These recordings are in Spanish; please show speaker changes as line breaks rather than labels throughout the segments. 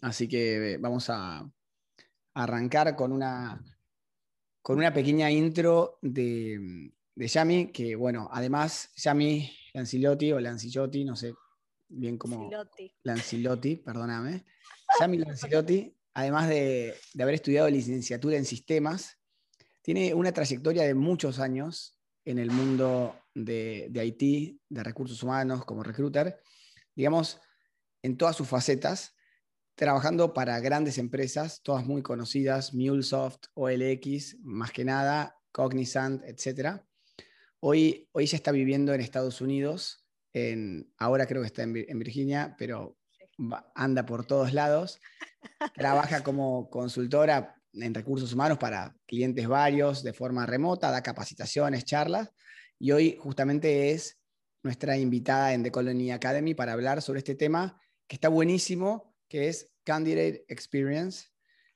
Así que vamos a arrancar con una, con una pequeña intro de, de Yami, que bueno, además Yami Lancilotti o Lancillotti, no sé bien cómo... Lancilotti. Lancilotti, perdóname. Yami Lancilotti, además de, de haber estudiado licenciatura en sistemas, tiene una trayectoria de muchos años en el mundo de, de IT, de recursos humanos, como recruiter, digamos, en todas sus facetas, trabajando para grandes empresas, todas muy conocidas, MuleSoft, OLX, más que nada, Cognizant, etc. Hoy, hoy ella está viviendo en Estados Unidos, en, ahora creo que está en, en Virginia, pero anda por todos lados. Trabaja como consultora en recursos humanos para clientes varios de forma remota, da capacitaciones, charlas, y hoy justamente es nuestra invitada en The Colony Academy para hablar sobre este tema que está buenísimo, que es Candidate Experience,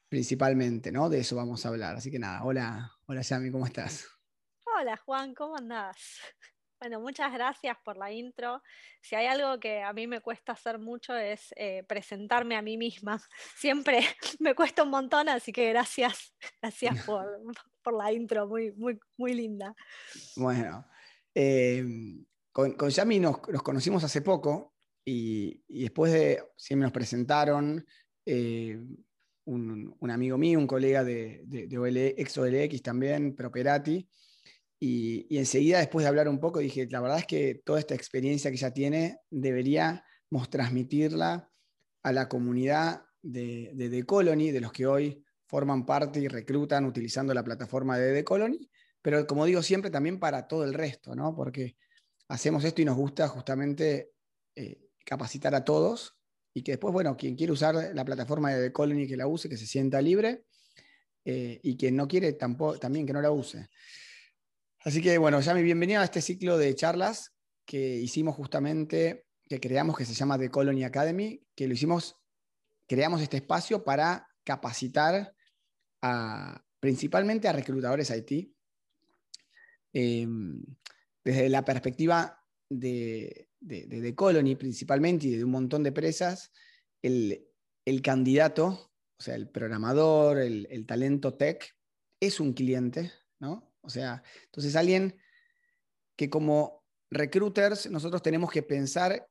principalmente, ¿no? De eso vamos a hablar. Así que nada, hola, hola Yami, ¿cómo estás?
Hola Juan, ¿cómo andás? Bueno, muchas gracias por la intro. Si hay algo que a mí me cuesta hacer mucho es eh, presentarme a mí misma. Siempre me cuesta un montón, así que gracias, gracias por, la intro, muy, muy, muy linda.
Bueno, eh, con, con, Yami nos, conocimos hace poco y, después de, si nos presentaron, eh, un, amigo mío, un colega de, de, ex OLX también, Properati, y, enseguida, después de hablar un poco, dije, la verdad es que toda esta experiencia que ella tiene, deberíamos transmitirla a la comunidad de, de The Colony, de los que hoy forman parte y reclutan utilizando la plataforma de The Colony, pero como digo siempre, también para todo el resto, ¿no? Porque hacemos esto y nos gusta justamente eh, capacitar a todos y que después, bueno, quien quiere usar la plataforma de The Colony que la use, que se sienta libre, eh, y quien no quiere tampoco, también que no la use. Así que bueno, Yami, bienvenido a este ciclo de charlas que hicimos justamente, que creamos, que se llama The Colony Academy, que lo hicimos, creamos este espacio para capacitar a, principalmente a reclutadores IT, em, desde la perspectiva de, de, Colony principalmente y de un montón de empresas, el, candidato, o sea, el programador, el, el talento tech, es un cliente, ¿no? O sea, entonces alguien que como recruiters nosotros tenemos que pensar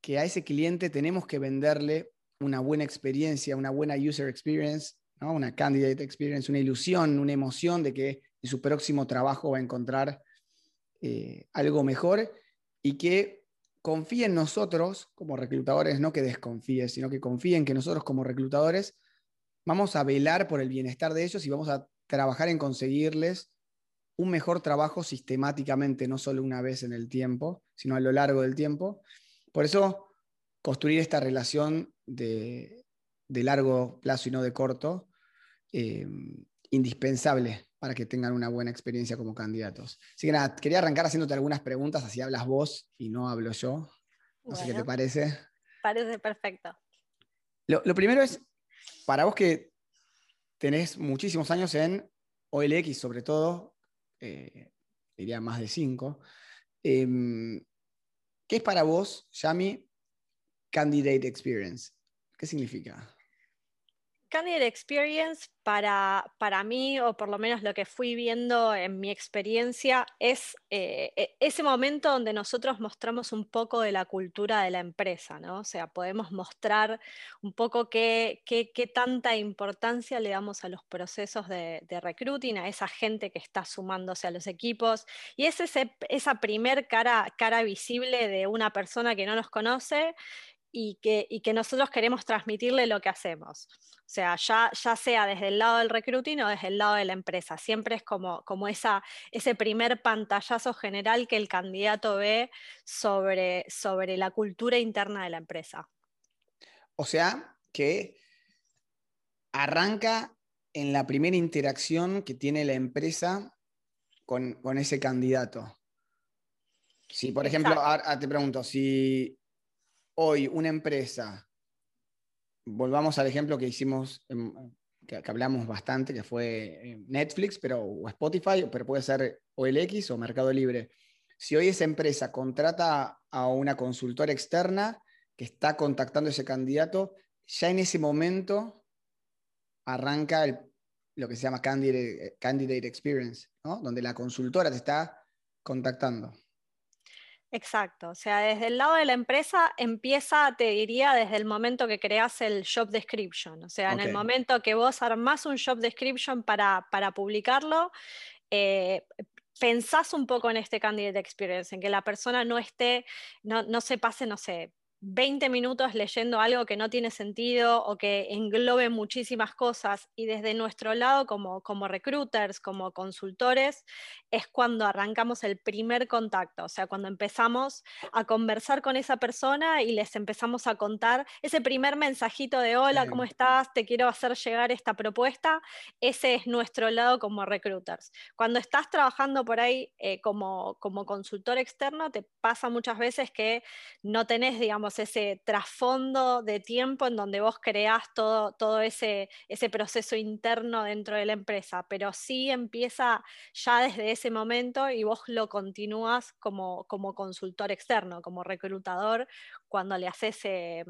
que a ese cliente tenemos que venderle una buena experiencia, una buena user experience, ¿no? una candidate experience, una ilusión, una emoción de que en su próximo trabajo va a encontrar eh, algo mejor y que confíe en nosotros como reclutadores, no que desconfíe, sino que confíe en que nosotros como reclutadores vamos a velar por el bienestar de ellos y vamos a trabajar en conseguirles un mejor trabajo sistemáticamente, no solo una vez en el tiempo, sino a lo largo del tiempo. Por eso, construir esta relación de, largo plazo y no de corto, eh, indispensable para que tengan una buena experiencia como candidatos. Así que nada, quería arrancar haciéndote algunas preguntas, así hablas vos y no hablo yo. No sé qué te parece.
Parece perfecto.
Lo, lo primero es, para vos que tenés muchísimos años en OLX, sobre todo, eh, diría más de cinco. Em, ¿Qué es para vos, Yami, Candidate Experience? ¿Qué significa?
Candidate Experience para, para mí, o por lo menos lo que fui viendo en mi experiencia, es eh, e, ese momento donde nosotros mostramos un poco de la cultura de la empresa, ¿no? O sea, podemos mostrar un poco qué, qué, tanta importancia le damos a los procesos de, de, recruiting, a esa gente que está sumándose a los equipos, y es esa primer cara, cara visible de una persona que no nos conoce y que, y que nosotros queremos transmitirle lo que hacemos. O sea, ya, ya sea desde el lado del recruiting o desde el lado de la empresa. Siempre es como, como esa, ese primer pantallazo general que el candidato ve sobre, sobre la cultura interna de la empresa.
O sea, que arranca en la primera interacción que tiene la empresa con, con ese candidato. Si, por ejemplo, te pregunto, si hoy una empresa, volvamos al ejemplo que hicimos, que, hablamos bastante, que fue eh, Netflix, pero, o Spotify, pero puede ser OLX o Mercado Libre. Si hoy esa empresa contrata a una consultora externa que está contactando a ese candidato, ya en ese momento arranca lo que se llama candidate, candidate experience, donde la consultora te está contactando.
Exacto, o sea, desde el lado de la empresa empieza, te diría, desde el momento que creas el job description, o sea, en el momento que vos armás un job description para, para publicarlo, eh, pensás un poco en este candidate experience, en que la persona no esté, no, no se pase, no sé, 20 minutos leyendo algo que no tiene sentido o que englobe muchísimas cosas y desde nuestro lado como, como recruiters, como consultores, es cuando arrancamos el primer contacto, o sea, cuando empezamos a conversar con esa persona y les empezamos a contar ese primer mensajito de hola, ¿cómo estás? Te quiero hacer llegar esta propuesta, ese es nuestro lado como recruiters. Cuando estás trabajando por ahí eh, como, como consultor externo, te pasa muchas veces que no tenés, digamos, ese trasfondo de tiempo en donde vos creás todo, todo ese, ese proceso interno dentro de la empresa, pero sí empieza ya desde ese momento y vos lo continúas como, como consultor externo, como reclutador, cuando le haces, eh,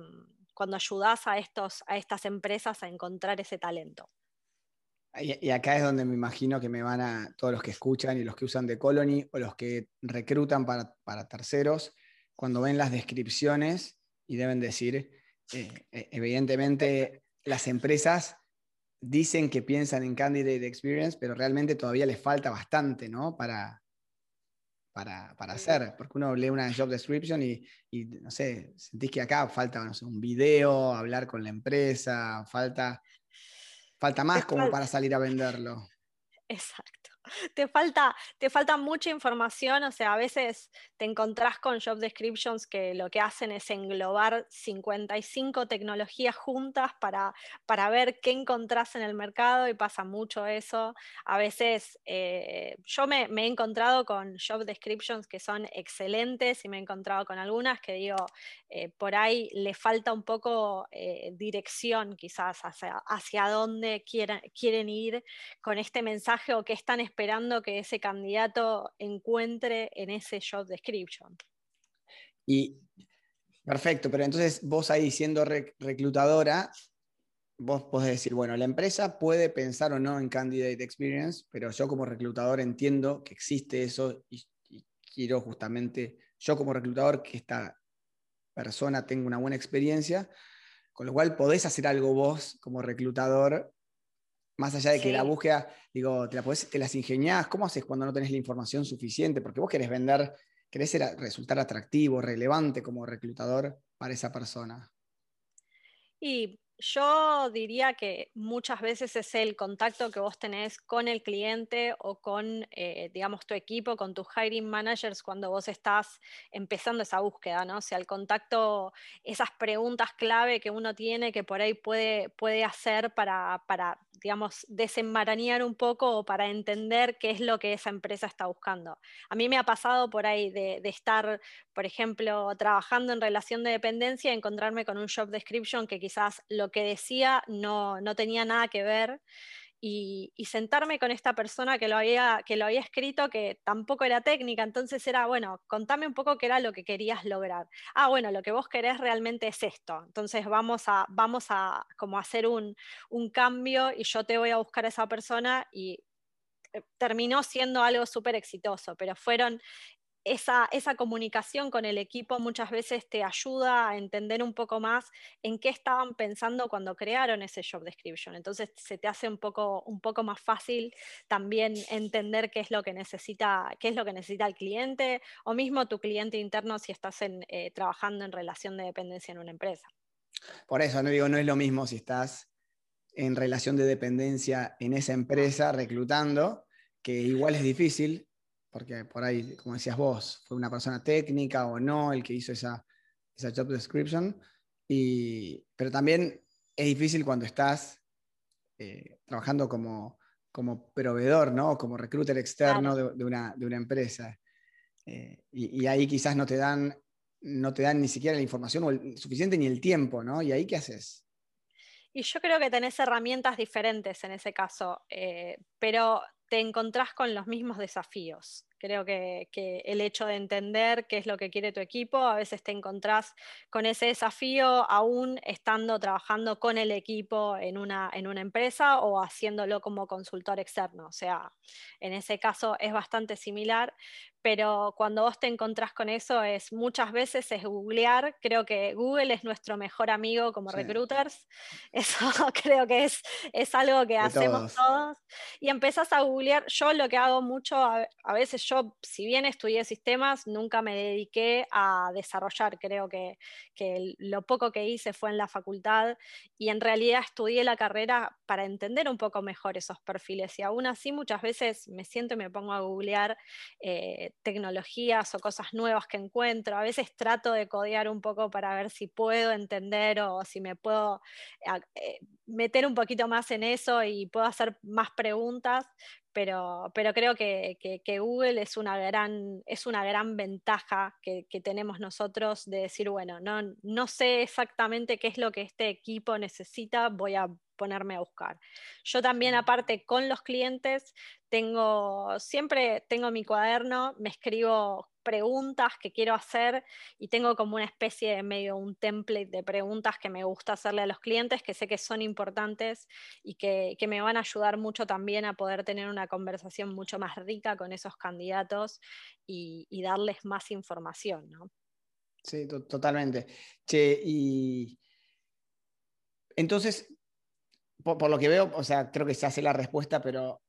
cuando ayudás a, estos, a estas empresas a encontrar ese talento.
Y, acá es donde me imagino que me van a todos los que escuchan y los que usan de Colony o los que reclutan para, para terceros, cuando ven las descripciones y deben decir, eh, eh, evidentemente las empresas dicen que piensan en Candidate Experience, pero realmente todavía les falta bastante, ¿no? Para, para, hacer, porque uno lee una job description y, no sé, sentís que acá falta, no sé, un video, hablar con la empresa, falta, falta más como para salir a venderlo.
Exacto te, falta, te mucha información, o sea, a veces te encontrás con job descriptions que lo que hacen es englobar 55 tecnologías juntas para, para ver qué encontrás en el mercado y pasa mucho eso. A veces eh, yo me, he encontrado con job descriptions que son excelentes y me he encontrado con algunas que digo, eh, por ahí le falta un poco eh, dirección quizás hacia, hacia dónde quieren, quieren ir con este mensaje o qué están esperando esperando que ese candidato encuentre en ese job description.
Y perfecto, pero entonces vos ahí siendo reclutadora, vos podés decir, bueno, la empresa puede pensar o no en candidate experience, pero yo como reclutador entiendo que existe eso y, y quiero justamente, yo como reclutador, que esta persona tenga una buena experiencia, con lo cual podés hacer algo vos como reclutador más allá de que la búsqueda, digo, te, la te las ingeniás, ¿cómo haces cuando no tenés la información suficiente? Porque vos querés vender, querés resultar atractivo, relevante como reclutador para esa persona.
Y yo diría que muchas veces es el contacto que vos tenés con el cliente o con, eh, digamos, tu equipo, con tus hiring managers cuando vos estás empezando esa búsqueda, ¿no? O sea, el contacto, esas preguntas clave que uno tiene que por ahí puede, puede hacer para, para, digamos, desenmarañar un poco o para entender qué es lo que esa empresa está buscando. A mí me ha pasado por ahí de, de estar, por ejemplo, trabajando en relación de dependencia y encontrarme con un job description que quizás lo que decía no, no tenía nada que ver. Y, sentarme con esta persona que lo, había, que lo había escrito, que tampoco era técnica, entonces era, bueno, contame un poco qué era lo que querías lograr. Ah, bueno, lo que vos querés realmente es esto, entonces vamos a, vamos a como hacer un, un cambio y yo te voy a buscar a esa persona y eh, terminó siendo algo súper exitoso, pero fueron esa, comunicación con el equipo muchas veces te ayuda a entender un poco más en qué estaban pensando cuando crearon ese job description. Entonces se te hace un poco, un poco más fácil también entender qué es lo que necesita, qué es lo que necesita el cliente o mismo tu cliente interno si estás eh, trabajando en relación de dependencia en una empresa.
Por eso, no digo, no es lo mismo si estás en relación de dependencia en esa empresa reclutando, que igual es difícil, porque por ahí, como decías vos, fue una persona técnica o no el que hizo esa, esa job description, y, pero también es difícil cuando estás eh, trabajando como, como proveedor, ¿no? como recruiter externo de, una, de, una, empresa. Eh, y, ahí quizás no te dan no te dan ni siquiera la información suficiente ni el tiempo, ¿no? ¿Y ahí qué haces?
Y yo creo que tenés herramientas diferentes en ese caso, eh, pero te encontrás con los mismos desafíos. Creo que, el hecho de entender qué es lo que quiere tu equipo, a veces te encontrás con ese desafío aún estando trabajando con el equipo en una, en una empresa o haciéndolo como consultor externo. O sea, en ese caso es bastante similar, pero cuando vos te encontrás con eso es muchas veces es googlear, creo que Google es nuestro mejor amigo como recruiters, eso creo que es, es algo que hacemos todos. y empezás a googlear, yo lo que hago mucho, a, veces yo, si bien estudié sistemas, nunca me dediqué a desarrollar, creo que, que lo poco que hice fue en la facultad y en realidad estudié la carrera para entender un poco mejor esos perfiles y aún así muchas veces me siento y me pongo a googlear. Eh, tecnologías o cosas nuevas que encuentro. A veces trato de codear un poco para ver si puedo entender o si me puedo eh, meter un poquito más en eso y puedo hacer más preguntas, pero, pero creo que, Google es una gran, es una gran ventaja que, tenemos nosotros de decir, bueno, no, no sé exactamente qué es lo que este equipo necesita, voy a ponerme a buscar. Yo también, aparte, con los clientes, tengo, siempre tengo mi cuaderno, me escribo preguntas que quiero hacer y tengo como una especie de medio un template de preguntas que me gusta hacerle a los clientes que sé que son importantes y que, me van a ayudar mucho también a poder tener una conversación mucho más rica con esos candidatos y, darles más información, ¿no?
Sí, totalmente. Che, y entonces, por, lo que veo, o sea, creo que se hace la respuesta, pero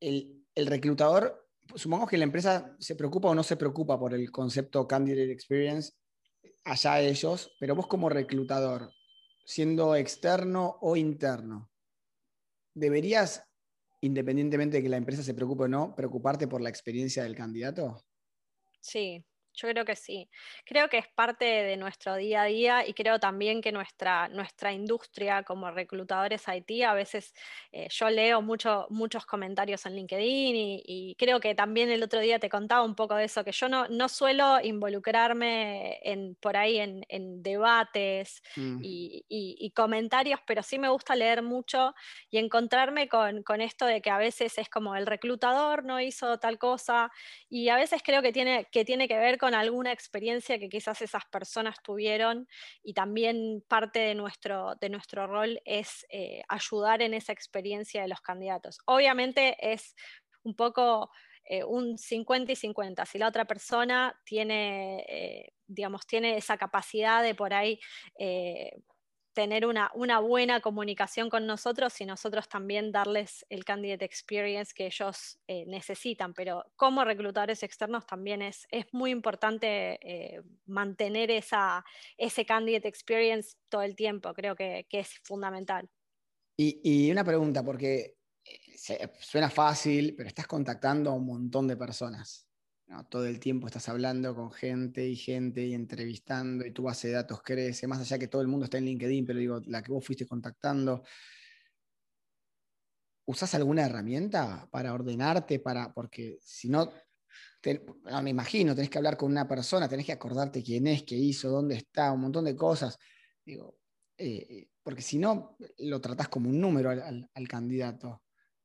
el, reclutador, supongamos que la empresa se preocupa o no se preocupa por el concepto candidate experience, allá ellos, pero vos como reclutador, siendo externo o interno, ¿deberías, independientemente de que la empresa se preocupe o no, preocuparte por la experiencia del candidato?
Sí, yo creo que sí. Creo que es parte de nuestro día a día y creo también que nuestra, nuestra industria como reclutadores IT, a veces eh, yo leo mucho, muchos comentarios en LinkedIn y, creo que también el otro día te contaba un poco de eso, que yo no, no suelo involucrarme en, por ahí en, debates mm. y, comentarios, pero sí me gusta leer mucho y encontrarme con, con esto de que a veces es como el reclutador no hizo tal cosa y a veces creo que tiene que, tiene que ver con alguna experiencia que quizás esas personas tuvieron y también parte de nuestro, de nuestro rol es eh, ayudar en esa experiencia de los candidatos. Obviamente es un poco eh, un 50 y 50. Si la otra persona tiene, eh, digamos, tiene esa capacidad de por ahí tener una, una, buena comunicación con nosotros y nosotros también darles el candidate experience que ellos eh, necesitan. Pero como reclutadores externos también es, es muy importante eh, mantener esa, ese candidate experience todo el tiempo. Creo que, que es fundamental.
Y, y, una pregunta, porque eh, suena fácil, pero estás contactando a un montón de personas. Todo el tiempo estás hablando con gente y gente y entrevistando y tu base de datos crece, más allá que todo el mundo está en LinkedIn, pero digo, la que vos fuiste contactando. ¿Usás alguna herramienta para ordenarte? Para, porque si no, me imagino, tenés que hablar con una persona, tenés que acordarte quién es, qué hizo, dónde está, un montón de cosas. Digo, eh, porque si no, lo tratás como un número al, candidato.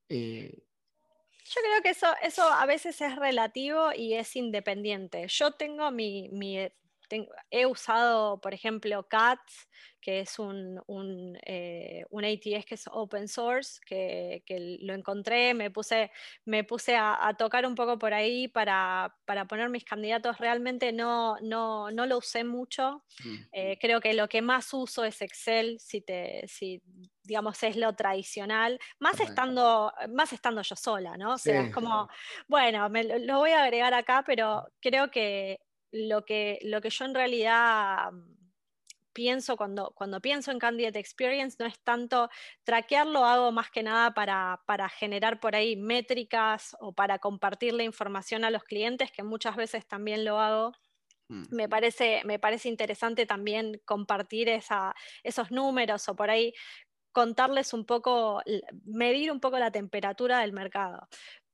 Eh,
yo creo que eso, eso a veces es relativo y es independiente. Yo tengo mi, mi he usado, por ejemplo, CATS, que es un, un, eh, ATS que es open source, que, lo encontré, me puse, me puse a, tocar un poco por ahí para, poner mis candidatos. Realmente no, no, no lo usé mucho. Mm. Eh, creo que lo que más uso es Excel, si, te, si digamos es lo tradicional, más estando, más estando yo sola, ¿no? O sea, es como, bueno, me, lo voy a agregar acá, pero creo que lo que, lo que yo en realidad mm, pienso cuando, cuando pienso en Candidate Experience no es tanto traquearlo, hago más que nada para, generar por ahí métricas o para compartir la información a los clientes, que muchas veces también lo hago. Mm. Me parece, me parece interesante también compartir esa, esos números o por ahí contarles un poco, medir un poco la temperatura del mercado.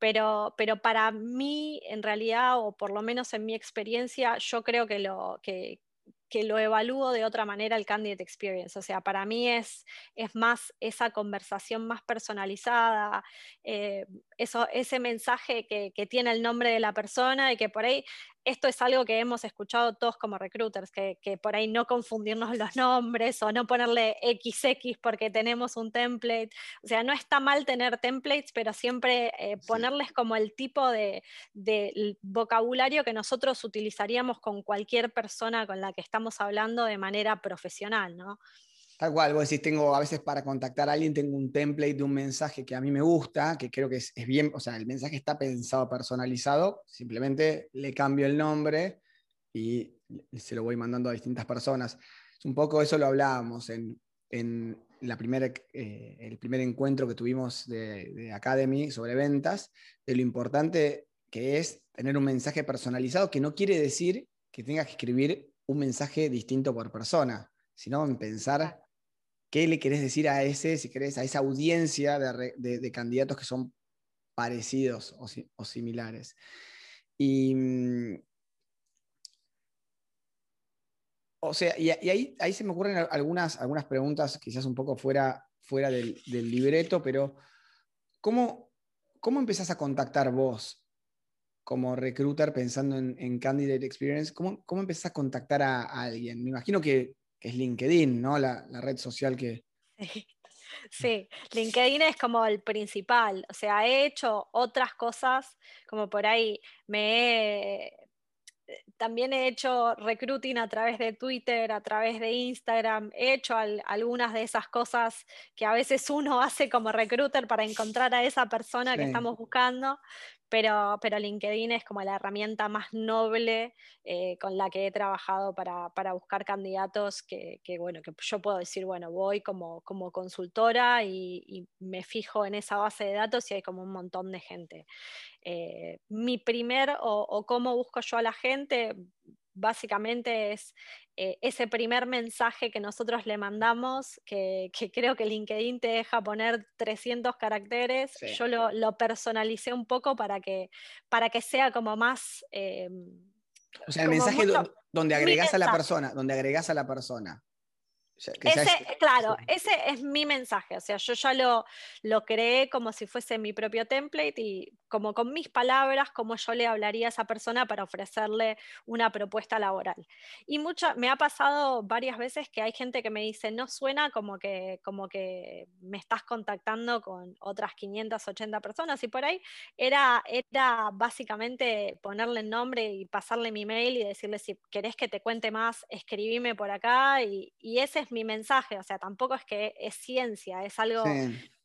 Pero, pero para mí, en realidad, o por lo menos en mi experiencia, yo creo que, lo, que, que lo evalúo de otra manera el candidate experience. O sea, para mí es, es más esa conversación más personalizada, eh, eso, ese mensaje que, que, tiene el nombre de la persona y que por ahí esto es algo que hemos escuchado todos como recruiters, que, por ahí no confundirnos los nombres o no ponerle XX porque tenemos un template. O sea, no está mal tener templates, pero siempre eh, ponerles como el tipo de, vocabulario que nosotros utilizaríamos con cualquier persona con la que estamos hablando de manera profesional, ¿no?
Tal cual, vos decís, tengo a veces para contactar a alguien, tengo un template de un mensaje que a mí me gusta, que creo que es, bien, o sea, el mensaje está pensado, personalizado, simplemente le cambio el nombre y se lo voy mandando a distintas personas. Un poco eso lo hablábamos en, la primera, eh, el primer encuentro que tuvimos de, de Academy sobre ventas, de lo importante que es tener un mensaje personalizado, que no quiere decir que tengas que escribir un mensaje distinto por persona, sino en pensar ¿Qué le querés decir a ese, si querés, a esa audiencia de, candidatos que son parecidos o, similares? Y, mm, o sea, y, ahí, se me ocurren algunas, preguntas, quizás un poco fuera, del, libreto, pero ¿cómo, ¿cómo empezás a contactar vos como recruiter pensando en, Candidate Experience? ¿Cómo, ¿Cómo empezás a contactar a alguien? Me imagino que es LinkedIn, ¿no? La, red social que...
Sí. LinkedIn es como el principal, o sea, he hecho otras cosas, como por ahí me he, también he hecho recruiting a través de Twitter, a través de Instagram, he hecho algunas de esas cosas que a veces uno hace como recruiter para encontrar a esa persona que estamos buscando, pero, pero LinkedIn es como la herramienta más noble eh, con la que he trabajado para, para buscar candidatos que, bueno, que yo puedo decir, bueno, voy como, como consultora y, me fijo en esa base de datos y hay como un montón de gente. Eh, mi primer o cómo busco yo a la gente, básicamente es eh, ese primer mensaje que nosotros le mandamos, que, creo que LinkedIn te deja poner 300 caracteres, yo lo, personalicé un poco para que, para que sea como más...
Eh, o sea, el mensaje donde agregas a la persona, donde agregas a la persona.
Ese, claro, ese es mi mensaje, o sea, yo ya lo, lo creé como si fuese mi propio template y como con mis palabras, como yo le hablaría a esa persona para ofrecerle una propuesta laboral. Y mucha, me ha pasado varias veces que hay gente que me dice, no suena como que, como que me estás contactando con otras 580 personas y por ahí era, era básicamente ponerle el nombre y pasarle mi mail y decirle si querés que te cuente más, escribime por acá y, y ese es mi mensaje, o sea, tampoco es que es ciencia, es algo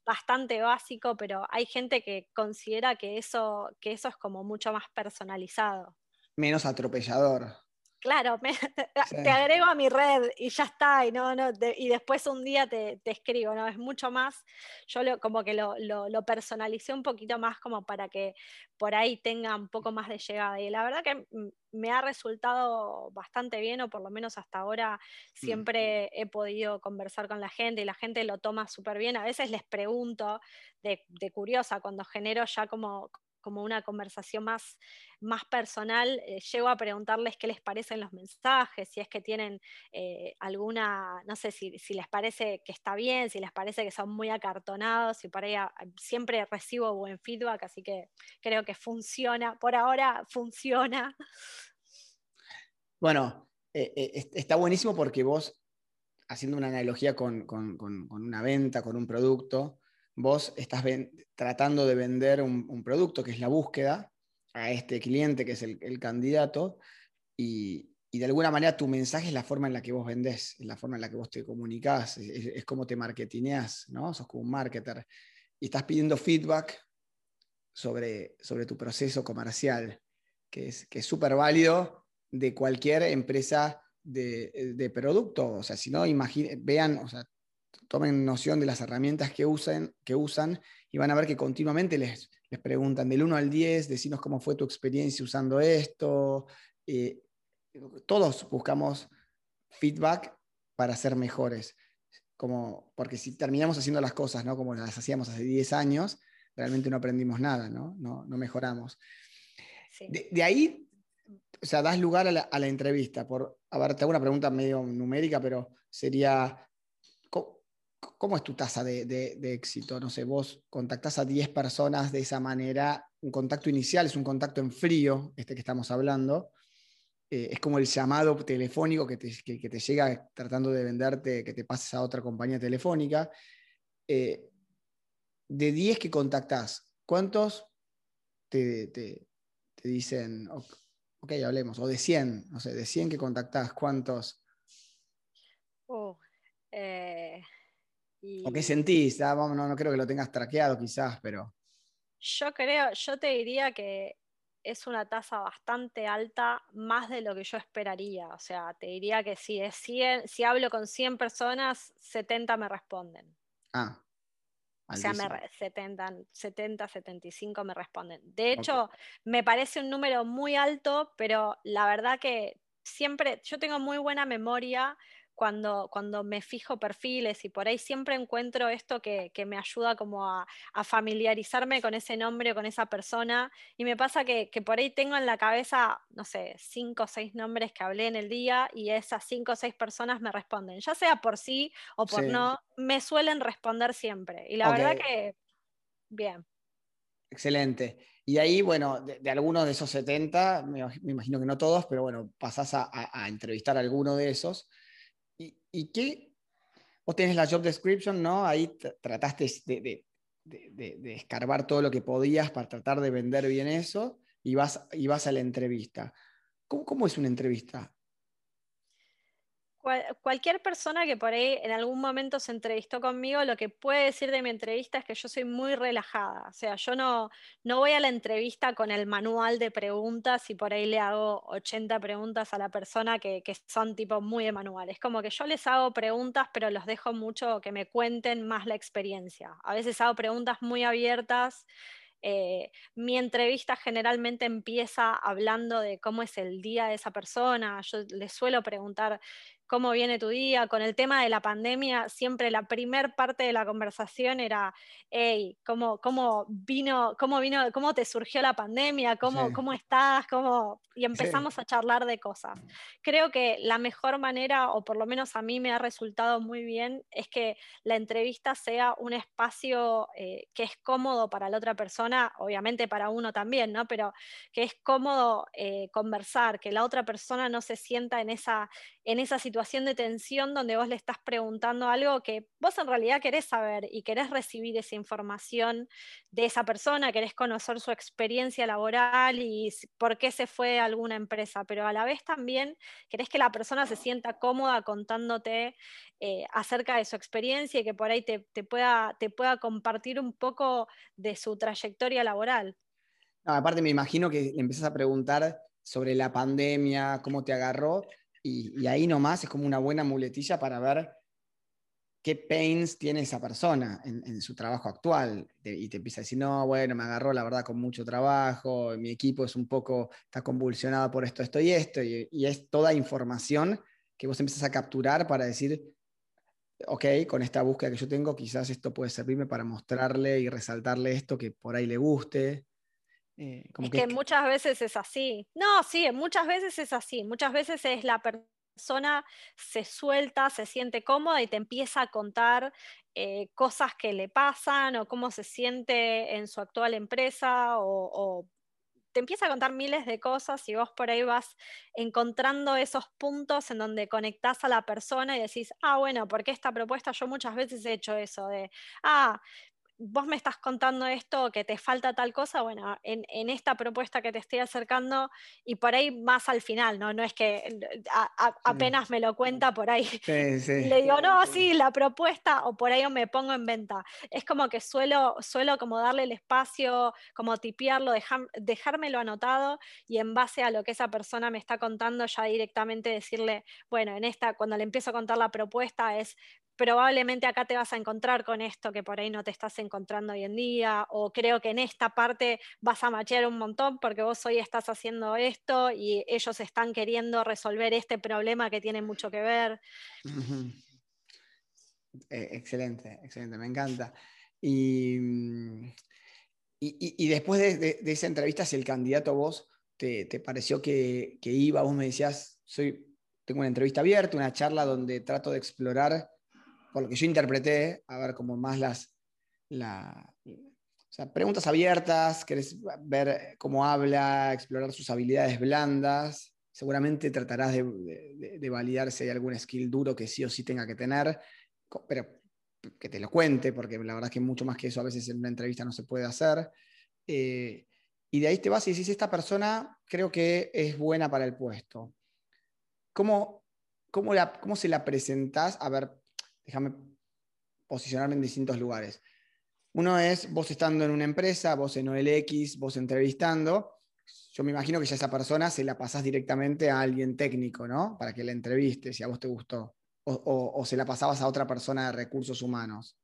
bastante básico, pero hay gente que considera que eso, que eso es como mucho más personalizado.
Menos atropellador.
Claro, te agrego a mi red y ya está, y, no, no, y después un día te, escribo, ¿no? Es mucho más, yo lo, como que lo, lo, personalicé un poquito más como para que por ahí tenga un poco más de llegada. Y la verdad que me ha resultado bastante bien, o por lo menos hasta ahora mm. siempre he podido conversar con la gente y la gente lo toma súper bien. A veces les pregunto de, de curiosa cuando genero ya como como una conversación más, más personal, eh, llego a preguntarles qué les parecen los mensajes, si es que tienen eh, alguna, no sé si, les parece que está bien, si les parece que son muy acartonados, y por ahí ah, siempre recibo buen feedback, así que creo que funciona, por ahora funciona.
Bueno, eh, está buenísimo porque vos, haciendo una analogía con, con una venta, con un producto, vos estás tratando de vender un, producto que es la búsqueda a este cliente que es el, candidato y, de alguna manera tu mensaje es la forma en la que vos vendés, es la forma en la que vos te comunicás, es, como te marketineás, ¿no? Sos como un marketer y estás pidiendo feedback sobre, sobre tu proceso comercial, que es que súper válido de cualquier empresa de, de, producto. O sea, si no, vean, o sea, tomen noción de las herramientas que, usen, que usan y van a ver que continuamente les, les preguntan del 1 al 10, decinos cómo fue tu experiencia usando esto. Eh, todos buscamos feedback para ser mejores. Como, porque si terminamos haciendo las cosas ¿no? como las hacíamos hace 10 años, realmente no aprendimos nada, no, no, mejoramos. De, ahí o sea, das lugar a la, entrevista. Por, a ver, te hago una pregunta medio numérica, pero sería, ¿cómo, es tu tasa de, éxito? No sé, vos contactás a 10 personas de esa manera, un contacto inicial es un contacto en frío, este que estamos hablando. Eh, es como el llamado telefónico que te, te, llega tratando de venderte, que te pases a otra compañía telefónica. Eh, de 10 que contactás, ¿cuántos te, te dicen, ok, hablemos, o de 100, no sé, de 100 que contactás, ¿cuántos?
Uh, eh,
¿O qué sentís? Ah, no, no creo que lo tengas traqueado quizás, pero...
Yo creo, yo te diría que es una tasa bastante alta, más de lo que yo esperaría. O sea, te diría que si, es 100, si hablo con 100 personas, 70 me responden.
Ah,
o sea, me 70, 70, 75 me responden. De hecho, me parece un número muy alto, pero la verdad que siempre, yo tengo muy buena memoria cuando, cuando me fijo perfiles y por ahí siempre encuentro esto que, me ayuda como a, familiarizarme con ese nombre o con esa persona. Y me pasa que, por ahí tengo en la cabeza, no sé, cinco o seis nombres que hablé en el día y esas cinco o seis personas me responden, ya sea por sí o por no, me suelen responder siempre. Y la verdad que, bien.
Excelente. Y ahí, bueno, de, algunos de esos 70, me, imagino que no todos, pero bueno, pasás a, a entrevistar a alguno de esos. ¿Y, qué? Vos tenés la job description, ¿no? Ahí trataste de, escarbar todo lo que podías para tratar de vender bien eso y vas, y vas a la entrevista. ¿Cómo, ¿Cómo, es una entrevista?
Cualquier persona que por ahí en algún momento se entrevistó conmigo, lo que puede decir de mi entrevista es que yo soy muy relajada. O sea, yo no, no voy a la entrevista con el manual de preguntas y por ahí le hago 80 preguntas a la persona que, que son tipo muy de manual. Es como que yo les hago preguntas, pero los dejo mucho que me cuenten más la experiencia. A veces hago preguntas muy abiertas. Eh, mi entrevista generalmente empieza hablando de cómo es el día de esa persona. Yo les suelo preguntar cómo viene tu día. Con el tema de la pandemia, siempre la primer parte de la conversación era, hey, ¿cómo, cómo vino, cómo vino, cómo te surgió la pandemia? ¿Cómo, cómo estás? ¿Cómo? Y empezamos a charlar de cosas. Creo que la mejor manera, o por lo menos a mí me ha resultado muy bien, es que la entrevista sea un espacio eh, que es cómodo para la otra persona, obviamente para uno también, ¿no? Pero que es cómodo eh, conversar, que la otra persona no se sienta en esa, en esa situación de tensión donde vos le estás preguntando algo que vos en realidad querés saber y querés recibir esa información de esa persona, querés conocer su experiencia laboral y por qué se fue a alguna empresa, pero a la vez también querés que la persona se sienta cómoda contándote eh, acerca de su experiencia y que por ahí te, pueda, compartir un poco de su trayectoria laboral.
aparte me imagino que le empezás a preguntar sobre la pandemia, cómo te agarró, y, ahí nomás es como una buena muletilla para ver qué pains tiene esa persona en, su trabajo actual. y te empieza a decir, no, bueno, me agarró la verdad con mucho trabajo, mi equipo es un poco, está convulsionado por esto, esto y esto, y, es toda información que vos empiezas a capturar para decir, ok, con esta búsqueda que yo tengo, quizás esto puede servirme para mostrarle y resaltarle esto que por ahí le guste.
Eh, es que, muchas veces es así. No, sí, muchas veces es así. Muchas veces es la persona se suelta, se siente cómoda y te empieza a contar eh, cosas que le pasan o cómo se siente en su actual empresa o, o, te empieza a contar miles de cosas y vos por ahí vas encontrando esos puntos en donde conectás a la persona y decís, ah, bueno, porque esta propuesta yo muchas veces he hecho eso de, ah, vos me estás contando esto, que te falta tal cosa, bueno, en, esta propuesta que te estoy acercando y por ahí más al final, ¿no? No es que apenas me lo cuenta por ahí. Le digo, no, sí, la propuesta o por ahí me pongo en venta. Es como que suelo, suelo como darle el espacio, como tipearlo, dejármelo anotado y en base a lo que esa persona me está contando ya directamente decirle, bueno, en esta, cuando le empiezo a contar la propuesta es, probablemente acá te vas a encontrar con esto que por ahí no te estás encontrando hoy en día, o creo que en esta parte vas a machear un montón porque vos hoy estás haciendo esto y ellos están queriendo resolver este problema que tiene mucho que ver.
Eh, excelente, excelente, me encanta. Y, y, después de, esa entrevista, si el candidato vos te, pareció que, iba? Vos me decías, soy, tengo una entrevista abierta, una charla donde trato de explorar, por lo que yo interpreté, a ver como más las, la, o sea, preguntas abiertas, querés ver cómo habla, explorar sus habilidades blandas. Seguramente tratarás de, de, de validar si hay algún skill duro que sí o sí tenga que tener, pero que te lo cuente, porque la verdad es que mucho más que eso a veces en una entrevista no se puede hacer. Eh, y de ahí te vas y dices, esta persona creo que es buena para el puesto. ¿Cómo, cómo, la, cómo se la presentás? A ver, déjame posicionarme en distintos lugares. Uno es vos estando en una empresa, vos en OLX, vos entrevistando. Yo me imagino que ya esa persona se la pasás directamente a alguien técnico, ¿no? Para que la entreviste, si a vos te gustó. o se la pasabas a otra persona de recursos humanos.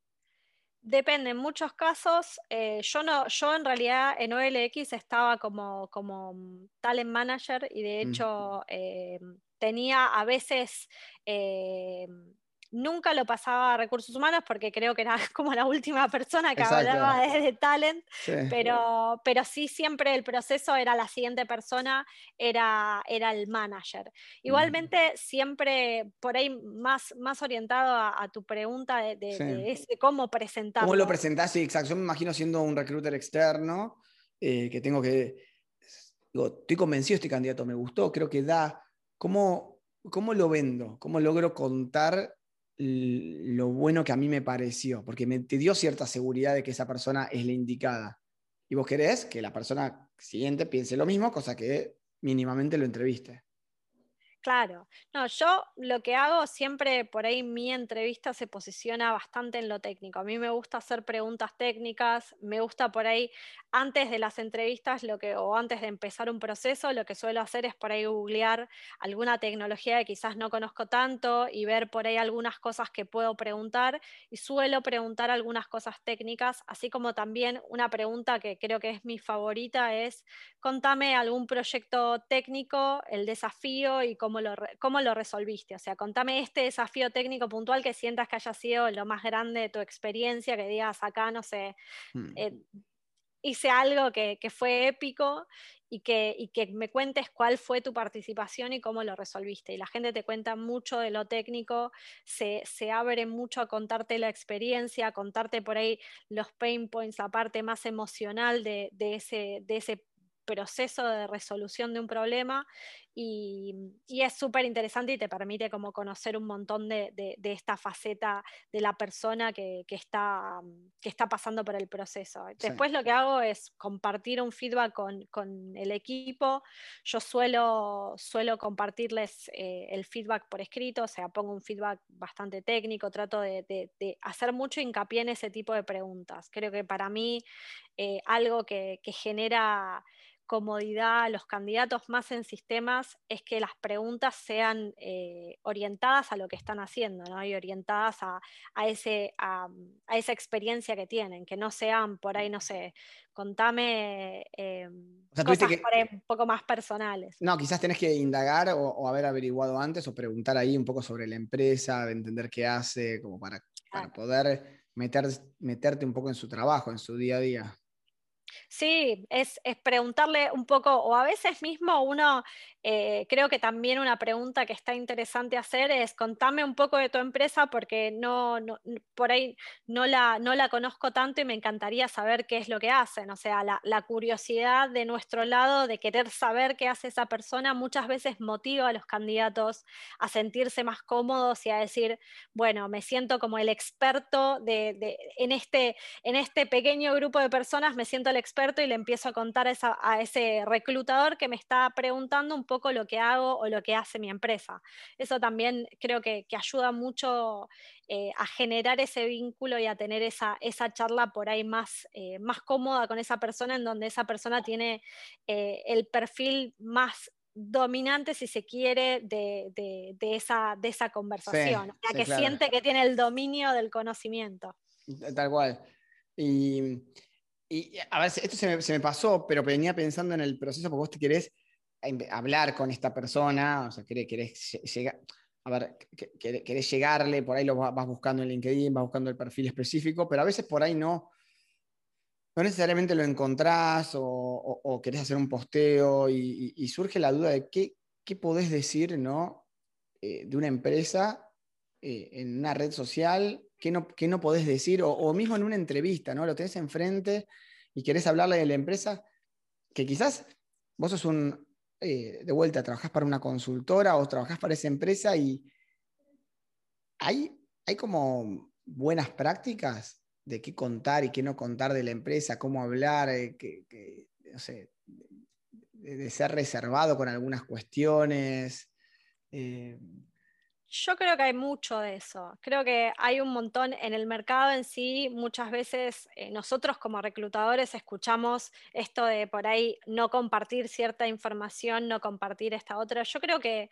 Depende, en muchos casos, eh, yo no, yo en realidad en OLX estaba como, como talent manager y de mm. hecho eh, tenía a veces eh, Nunca lo pasaba a recursos humanos porque creo que era como la última persona que hablaba de, talent, Pero, pero sí siempre el proceso era la siguiente persona, era, era el manager. Igualmente, siempre por ahí más, más orientado a, tu pregunta de, cómo presentarlo.
¿Cómo lo presentás? Sí, exacto. Yo me imagino siendo un recruiter externo eh, que tengo que... Digo, estoy convencido este candidato, me gustó, creo que da... ¿Cómo, ¿Cómo lo vendo? ¿Cómo logro contar lo bueno que a mí me pareció, porque me te dio cierta seguridad de que esa persona es la indicada. Y vos querés que la persona siguiente piense lo mismo, cosa que mínimamente lo entreviste.
Claro, no, yo lo que hago siempre por ahí mi entrevista se posiciona bastante en lo técnico. A mí me gusta hacer preguntas técnicas, me gusta por ahí antes de las entrevistas lo que, o antes de empezar un proceso, lo que suelo hacer es por ahí googlear alguna tecnología que quizás no conozco tanto y ver por ahí algunas cosas que puedo preguntar y suelo preguntar algunas cosas técnicas, así como también una pregunta que creo que es mi favorita es contame algún proyecto técnico, el desafío y cómo cómo lo, resolviste. O sea, contame este desafío técnico puntual que sientas que haya sido lo más grande de tu experiencia, que digas acá, no sé, hmm. eh, hice algo que, fue épico y que, y que, me cuentes cuál fue tu participación y cómo lo resolviste. Y la gente te cuenta mucho de lo técnico, se, abre mucho a contarte la experiencia, a contarte por ahí los pain points, la parte más emocional de, de, ese, de ese proceso de resolución de un problema y, es súper interesante y te permite como conocer un montón de, esta faceta de la persona que, está, que está pasando por el proceso. Después lo que hago es compartir un feedback con, el equipo. Yo suelo, suelo compartirles eh, el feedback por escrito, o sea, pongo un feedback bastante técnico, trato de, hacer mucho hincapié en ese tipo de preguntas. Creo que para mí eh, algo que genera comodidad a los candidatos más en sistemas es que las preguntas sean eh, orientadas a lo que están haciendo ¿no? y orientadas a, ese, a, esa experiencia que tienen, que no sean por ahí, no sé, contame eh, cosas un poco más personales.
No, quizás tenés que indagar o, haber averiguado antes o preguntar ahí un poco sobre la empresa, de entender qué hace, como para, para poder meter, meterte un poco en su trabajo, en su día a día.
Sí, es, preguntarle un poco, o a veces mismo uno, eh, creo que también una pregunta que está interesante hacer es contame un poco de tu empresa porque no, por ahí no la, no la conozco tanto y me encantaría saber qué es lo que hacen. O sea, la, la curiosidad de nuestro lado de querer saber qué hace esa persona muchas veces motiva a los candidatos a sentirse más cómodos y a decir, bueno, me siento como el experto de, en, este, en este pequeño grupo de personas, me siento el experto y le empiezo a contar a, ese reclutador que me está preguntando un poco lo que hago o lo que hace mi empresa. Eso también creo que, ayuda mucho eh, a generar ese vínculo y a tener esa, esa charla por ahí más, eh, más cómoda con esa persona, en donde esa persona tiene eh, el perfil más dominante, si se quiere, de, esa, de esa conversación, ya que siente que tiene el dominio del conocimiento.
Tal cual. Y y a ver, esto se me, pasó, pero venía pensando en el proceso porque vos te querés hablar con esta persona, o sea, querés, llegar, a ver, querés llegarle, por ahí lo vas buscando en LinkedIn, vas buscando el perfil específico, pero a veces por ahí no, no necesariamente lo encontrás o, querés hacer un posteo y, surge la duda de qué, qué podés decir ¿no? Eh, de una empresa eh, en una red social, qué no, qué no podés decir, o, mismo en una entrevista, ¿no? Lo tenés enfrente y querés hablarle de la empresa, que quizás vos sos un, eh, de vuelta, trabajás para una consultora o trabajás para esa empresa y hay, hay como buenas prácticas de qué contar y qué no contar de la empresa, cómo hablar, eh, que, de, ser reservado con algunas cuestiones.
Eh. Yo creo que hay mucho de eso. Creo que hay un montón en el mercado en sí. Muchas veces eh, nosotros como reclutadores escuchamos esto de por ahí no compartir cierta información, no compartir esta otra. Yo creo que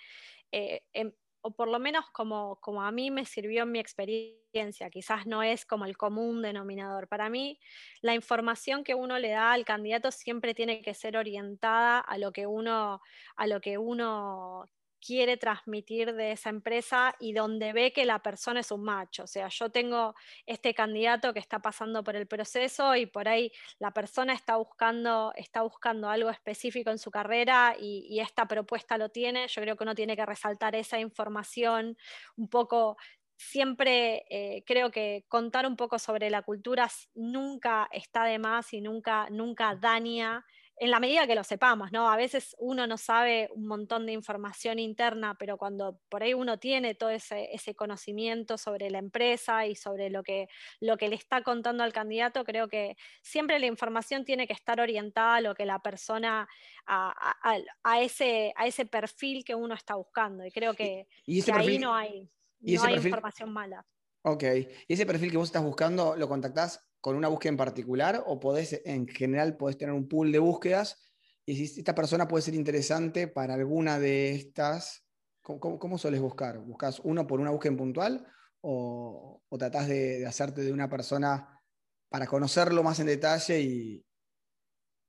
em, o por lo menos como, como a mí me sirvió en mi experiencia, quizás no es como el común denominador. Para mí, la información que uno le da al candidato siempre tiene que ser orientada a lo que uno, a lo que uno quiere transmitir de esa empresa y donde ve que la persona es un macho. O sea, yo tengo este candidato que está pasando por el proceso y por ahí la persona está buscando, está buscando algo específico en su carrera y, esta propuesta lo tiene. Yo creo que uno tiene que resaltar esa información un poco siempre eh, creo que contar un poco sobre la cultura nunca está de más y nunca, nunca daña en la medida que lo sepamos, ¿no? A veces uno no sabe un montón de información interna, pero cuando por ahí uno tiene todo ese, conocimiento sobre la empresa y sobre lo que, lo que le está contando al candidato, creo que siempre la información tiene que estar orientada a lo que la persona, a, ese, a ese perfil que uno está buscando. Y creo que, ahí no hay, no hay información mala.
Ok, ¿y ese perfil que vos estás buscando lo contactás con una búsqueda en particular o podés, en general, podés tener un pool de búsquedas y si esta persona puede ser interesante para alguna de estas, ¿cómo, cómo, sueles buscar? ¿Buscas uno por una búsqueda puntual o, o tratás de, hacerte de una persona para conocerlo más en detalle y,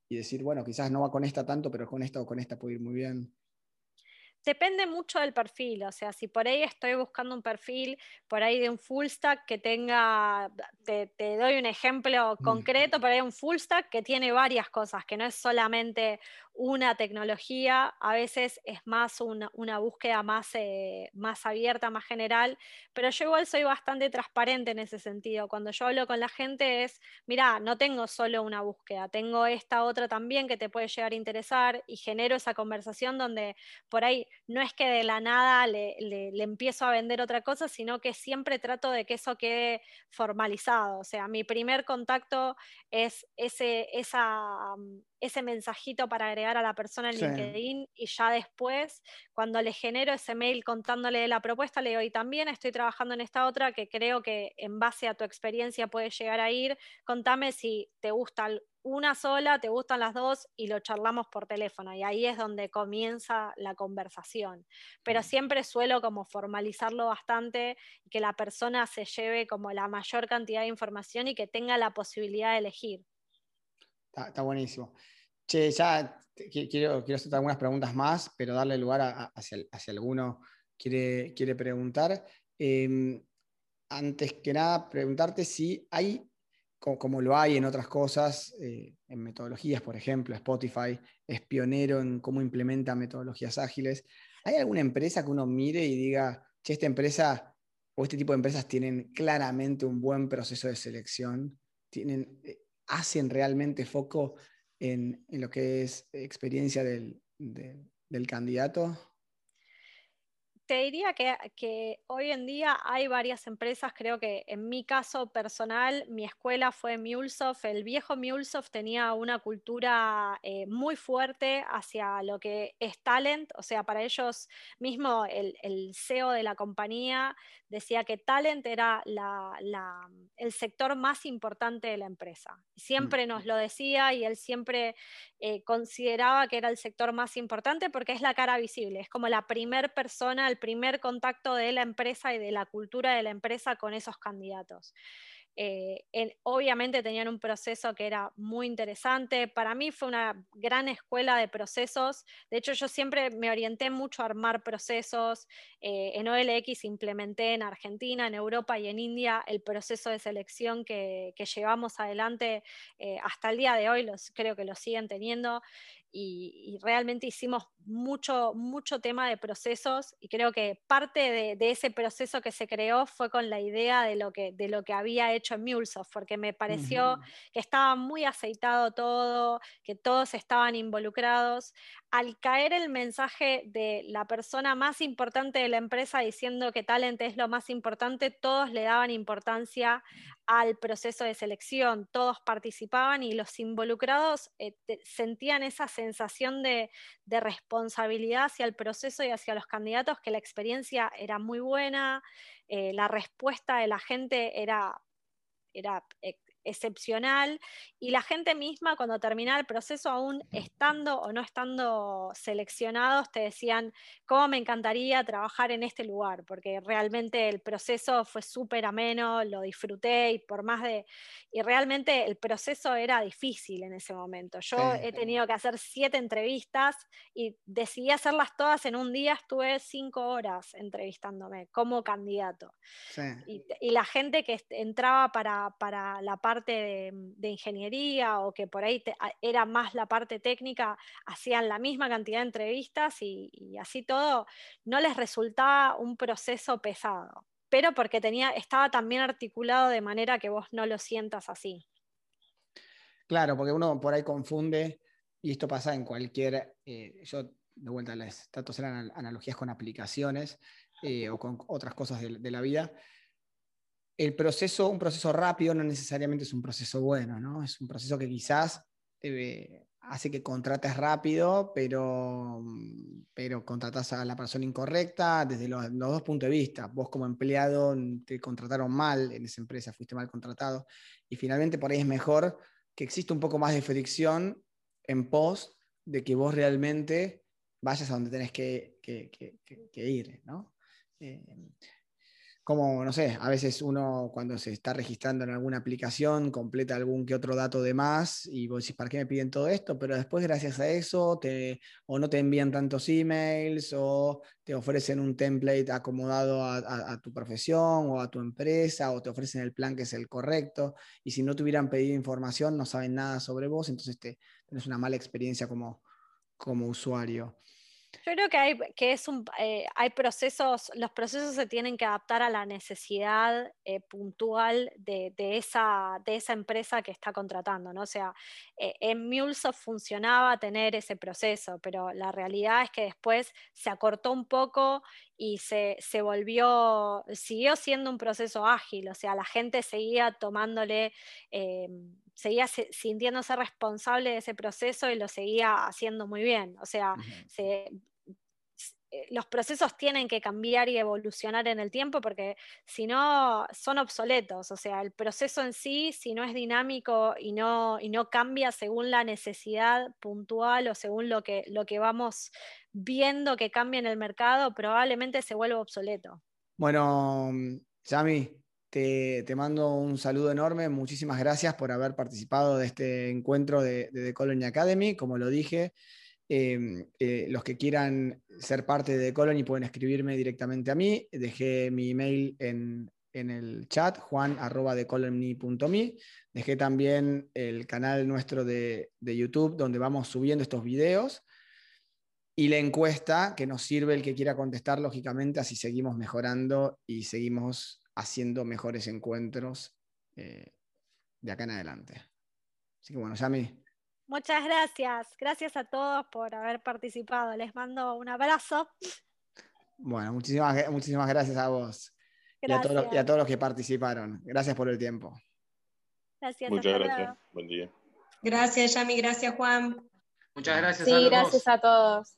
y decir, bueno, quizás no va con esta tanto, pero con esta o con esta puede ir muy bien?
Depende mucho del perfil, o sea, si por ahí estoy buscando un perfil, por ahí de un full stack que tenga, te, doy un ejemplo mm. concreto, por ahí un full stack que tiene varias cosas, que no es solamente una tecnología, a veces es más una, búsqueda más, eh, más abierta, más general, pero yo igual soy bastante transparente en ese sentido. Cuando yo hablo con la gente es, mira, no tengo solo una búsqueda, tengo esta otra también que te puede llegar a interesar y genero esa conversación donde por ahí no es que de la nada le, empiezo a vender otra cosa, sino que siempre trato de que eso quede formalizado. O sea, mi primer contacto es ese, esa, ese mensajito para agregar a la persona en LinkedIn y ya después, cuando le genero ese mail contándole de la propuesta, le digo, y también estoy trabajando en esta otra que creo que en base a tu experiencia puede llegar a ir, contame si te gusta una sola, te gustan las dos y lo charlamos por teléfono y ahí es donde comienza la conversación. Pero siempre suelo como formalizarlo bastante y que la persona se lleve como la mayor cantidad de información y que tenga la posibilidad de elegir.
Está, buenísimo. Che, ya quiero, quiero hacer algunas preguntas más, pero darle lugar a, hacia, alguno quiere, quiere preguntar. Em, antes que nada, preguntarte si hay, como, lo hay en otras cosas, eh, en metodologías, por ejemplo, Spotify es pionero en cómo implementa metodologías ágiles. ¿Hay alguna empresa que uno mire y diga, che, esta empresa o este tipo de empresas tienen claramente un buen proceso de selección? Tienen, eh, hacen realmente foco en, lo que es experiencia del, del candidato?
Te diría que, hoy en día hay varias empresas, creo que en mi caso personal, mi escuela fue Mulesoft, el viejo Mulesoft tenía una cultura eh, muy fuerte hacia lo que es talent, o sea, para ellos mismo el, CEO de la compañía decía que talent era el sector más importante de la empresa. Siempre nos lo decía y él siempre eh, consideraba que era el sector más importante porque es la cara visible, es como la primer persona, el primer contacto de la empresa y de la cultura de la empresa con esos candidatos. Eh, obviamente tenían un proceso que era muy interesante. Para mí fue una gran escuela de procesos. De hecho, yo siempre me orienté mucho a armar procesos. Eh, en OLX implementé en Argentina, en Europa y en India el proceso de selección que, llevamos adelante eh, hasta el día de hoy. Los, creo que lo siguen teniendo y, realmente hicimos mucho, mucho tema de procesos y creo que parte de, ese proceso que se creó fue con la idea de lo que, de lo que había hecho en MuleSoft, porque me pareció que estaba muy aceitado todo, que todos estaban involucrados. Al caer el mensaje de la persona más importante de la empresa diciendo que Talent es lo más importante, todos le daban importancia al proceso de selección, todos participaban y los involucrados eh, sentían esa sensación de, responsabilidad hacia el proceso y hacia los candidatos, que la experiencia era muy buena, eh, la respuesta de la gente era, era eh, excepcional y la gente misma cuando terminaba el proceso, aún estando o no estando seleccionados, te decían, ¿cómo me encantaría trabajar en este lugar? Porque realmente el proceso fue súper ameno, lo disfruté y por más de... Y realmente el proceso era difícil en ese momento. Yo he tenido que hacer siete entrevistas y decidí hacerlas todas en un día, estuve cinco horas entrevistándome como candidato. Y, y, la gente que entraba para, para la parte de, ingeniería o que por ahí era más la parte técnica, hacían la misma cantidad de entrevistas y, así todo, no les resultaba un proceso pesado, pero porque tenía, estaba también articulado de manera que vos no lo sientas así.
Claro, porque uno por ahí confunde, y esto pasa en cualquier, eh, yo de vuelta les trato de hacer analogías con aplicaciones eh, o con otras cosas de la vida, el proceso, un proceso rápido no necesariamente es un proceso bueno, ¿no? Es un proceso que quizás hace que contrates rápido, pero, pero contratas a la persona incorrecta desde los, dos puntos de vista. Vos como empleado te contrataron mal en esa empresa, fuiste mal contratado, y finalmente por ahí es mejor que exista un poco más de fricción en pos de que vos realmente vayas a donde tenés que, ir, ¿no? Eh, como, no sé, a veces uno cuando se está registrando en alguna aplicación completa algún que otro dato de más y vos decís, ¿para qué me piden todo esto? Pero después gracias a eso te, o no te envían tantos emails o te ofrecen un template acomodado a, tu profesión o a tu empresa o te ofrecen el plan que es el correcto y si no te hubieran pedido información no saben nada sobre vos, entonces te, tienes una mala experiencia como, como usuario.
Yo creo que hay, que es un, eh, hay procesos, los procesos se tienen que adaptar a la necesidad eh, puntual de, esa, de esa empresa que está contratando, ¿no? O sea, eh, en MuleSoft funcionaba tener ese proceso, pero la realidad es que después se acortó un poco y se, se volvió, siguió siendo un proceso ágil, o sea, la gente seguía tomándole seguía sintiéndose responsable de ese proceso y lo seguía haciendo muy bien. O sea, eh, los procesos tienen que cambiar y evolucionar en el tiempo porque si no son obsoletos. O sea, el proceso en sí, si no es dinámico y no, y no cambia según la necesidad puntual o según lo que, lo que vamos viendo que cambia en el mercado, probablemente se vuelva obsoleto.
Bueno, Yami, te, mando un saludo enorme, muchísimas gracias por haber participado de este encuentro de, The Colony Academy. Como lo dije, em, los que quieran ser parte de Colony pueden escribirme directamente a mí. Dejé mi email en, el chat, juan.decolony.me. Dejé también el canal nuestro de, de YouTube donde vamos subiendo estos videos y la encuesta que nos sirve el que quiera contestar, lógicamente, así seguimos mejorando y seguimos haciendo mejores encuentros eh, de acá en adelante. Así que bueno, Yami.
Muchas gracias. Gracias a todos por haber participado. Les mando un abrazo.
Bueno, muchísimas, muchísimas gracias a vos Y, a todos, y a todos los que participaron. Gracias por el tiempo.
Gracias.
Muchas gracias. Buen día.
Gracias, Yami. Gracias, Juan.
Muchas gracias.
Sí, gracias a todos.